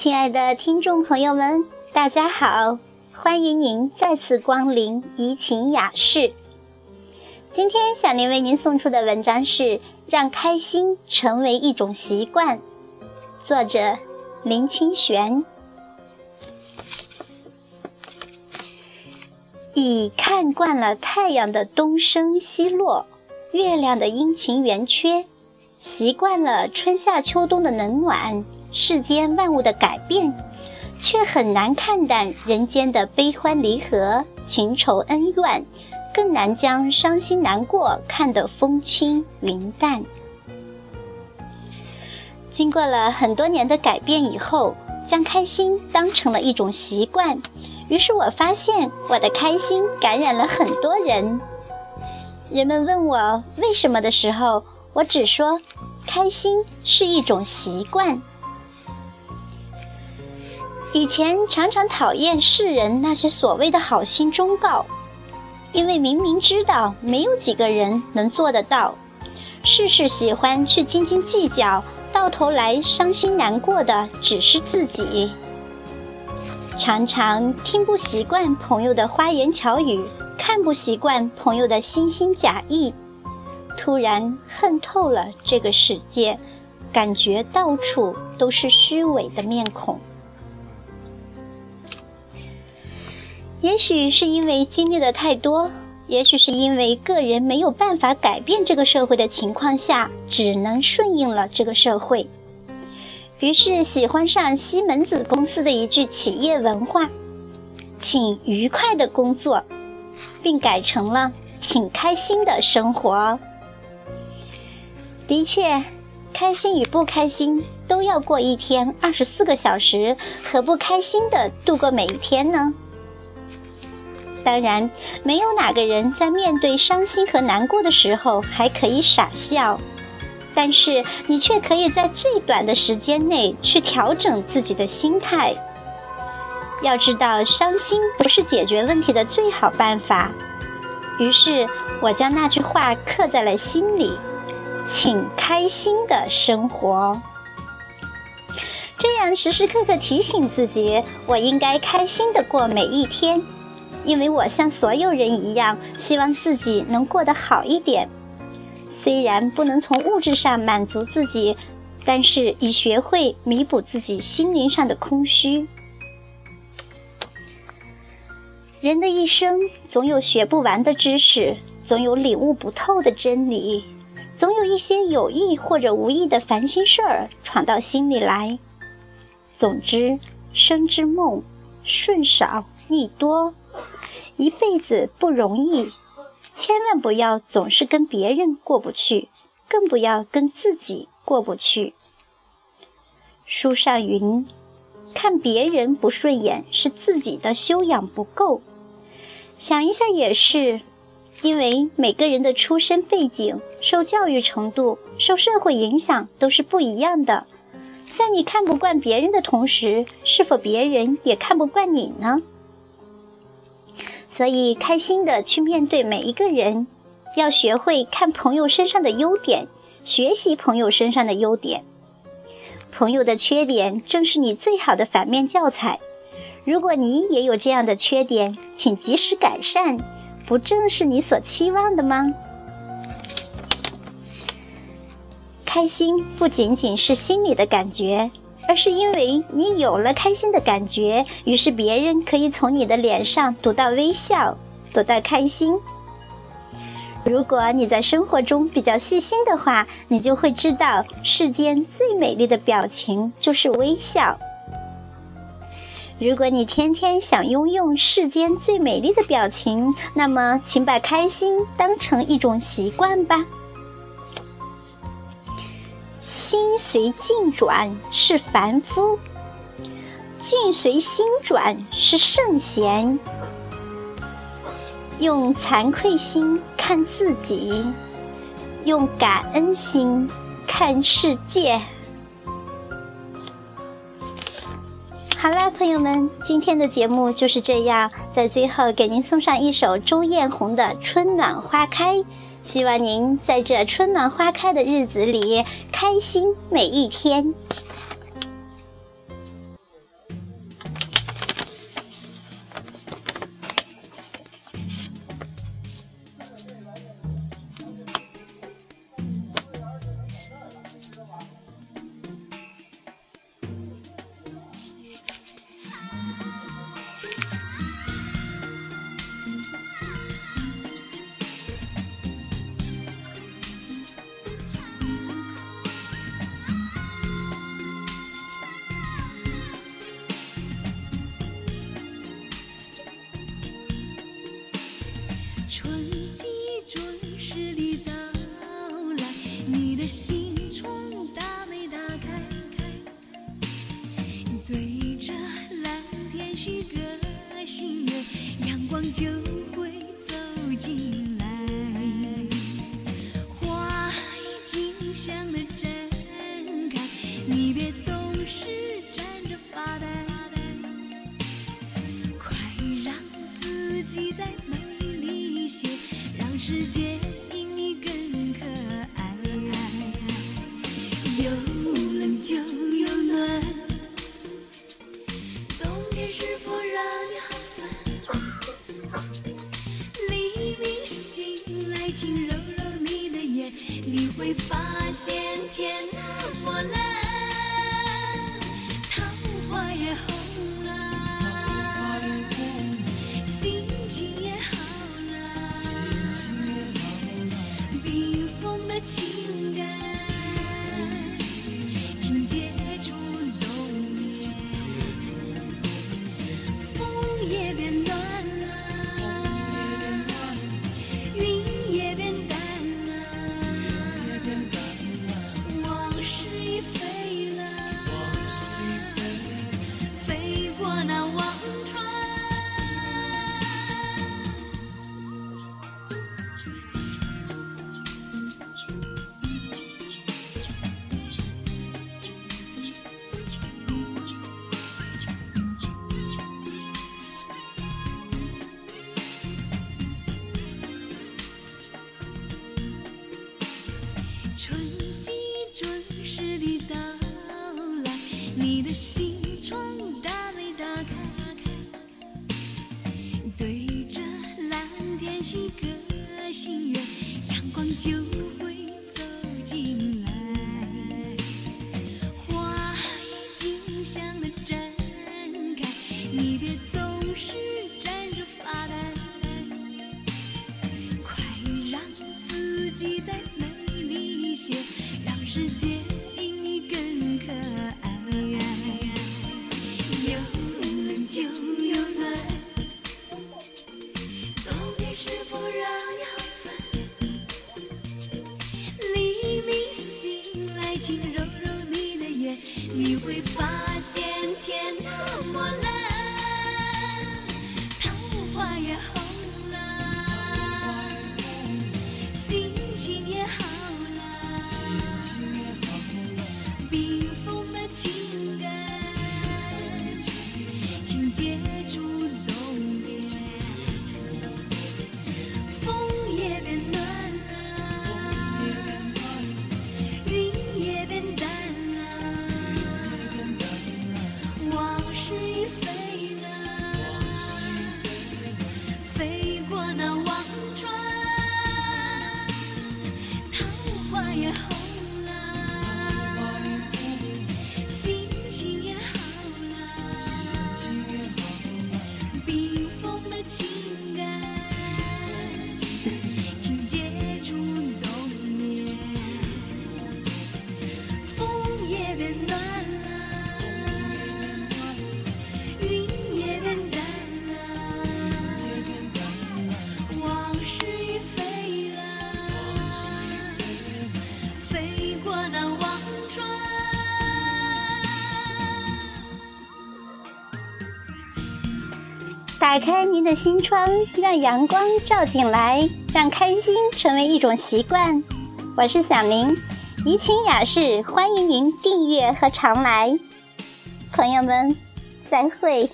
亲爱的听众朋友们，大家好，欢迎您再次光临怡情雅室。今天小林为您送出的文章是《让开心成为一种习惯》，作者林清玄。已看惯了太阳的东升西落，月亮的阴晴圆缺，习惯了春夏秋冬的冷暖，世间万物的改变，却很难看淡人间的悲欢离合、情仇恩怨。更难将伤心难过看得风轻云淡。经过了很多年的改变以后，将开心当成了一种习惯，于是我发现我的开心感染了很多人。人们问我为什么的时候，我只说开心是一种习惯。以前常常讨厌世人那些所谓的好心忠告。因为明明知道没有几个人能做得到，事事喜欢去斤斤计较，到头来伤心难过的只是自己。常常听不习惯朋友的花言巧语，看不习惯朋友的心心假意，突然恨透了这个世界，感觉到处都是虚伪的面孔。也许是因为经历的太多，也许是因为个人没有办法改变这个社会的情况下，只能顺应了这个社会。于是喜欢上西门子公司的一句企业文化：“请愉快的工作”，并改成了“请开心的生活”。的确，开心与不开心都要过一天二十四个小时，何不开心的度过每一天呢？当然，没有哪个人在面对伤心和难过的时候还可以傻笑，但是你却可以在最短的时间内去调整自己的心态。要知道，伤心不是解决问题的最好办法。于是我将那句话刻在了心里：请开心的生活。这样时时刻刻提醒自己，我应该开心的过每一天。因为我像所有人一样，希望自己能过得好一点。虽然不能从物质上满足自己，但是已学会弥补自己心灵上的空虚。人的一生总有学不完的知识，总有领悟不透的真理，总有一些有意或者无意的烦心事儿闯到心里来。总之，生之梦，顺少逆多。一辈子不容易，千万不要总是跟别人过不去，更不要跟自己过不去。书上云：“看别人不顺眼是自己的修养不够。”想一下也是，因为每个人的出身背景、受教育程度、受社会影响都是不一样的。在你看不惯别人的同时，是否别人也看不惯你呢？所以，开心的去面对每一个人，要学会看朋友身上的优点，学习朋友身上的优点。朋友的缺点正是你最好的反面教材。如果你也有这样的缺点，请及时改善，不正是你所期望的吗？开心不仅仅是心里的感觉。而是因为你有了开心的感觉，于是别人可以从你的脸上读到微笑，读到开心。如果你在生活中比较细心的话，你就会知道，世间最美丽的表情就是微笑。如果你天天想拥有世间最美丽的表情，那么请把开心当成一种习惯吧。心随境转是凡夫，境随心转是圣贤。用惭愧心看自己，用感恩心看世界。好啦，朋友们，今天的节目就是这样，在最后给您送上一首周艳红的《春暖花开》。希望您在这春暖花开的日子里开心每一天。春季准时的到来，你的心窗打没打开？对着蓝天许个心愿，阳光就。世界因你更可爱，有冷就有暖。冬天是否让你好烦？黎明醒来，请揉揉你的眼，你会发现天 manhã. 打开您的心窗，让阳光照进来，让开心成为一种习惯。我是小明，怡情雅室，欢迎您订阅和常来。朋友们，再会。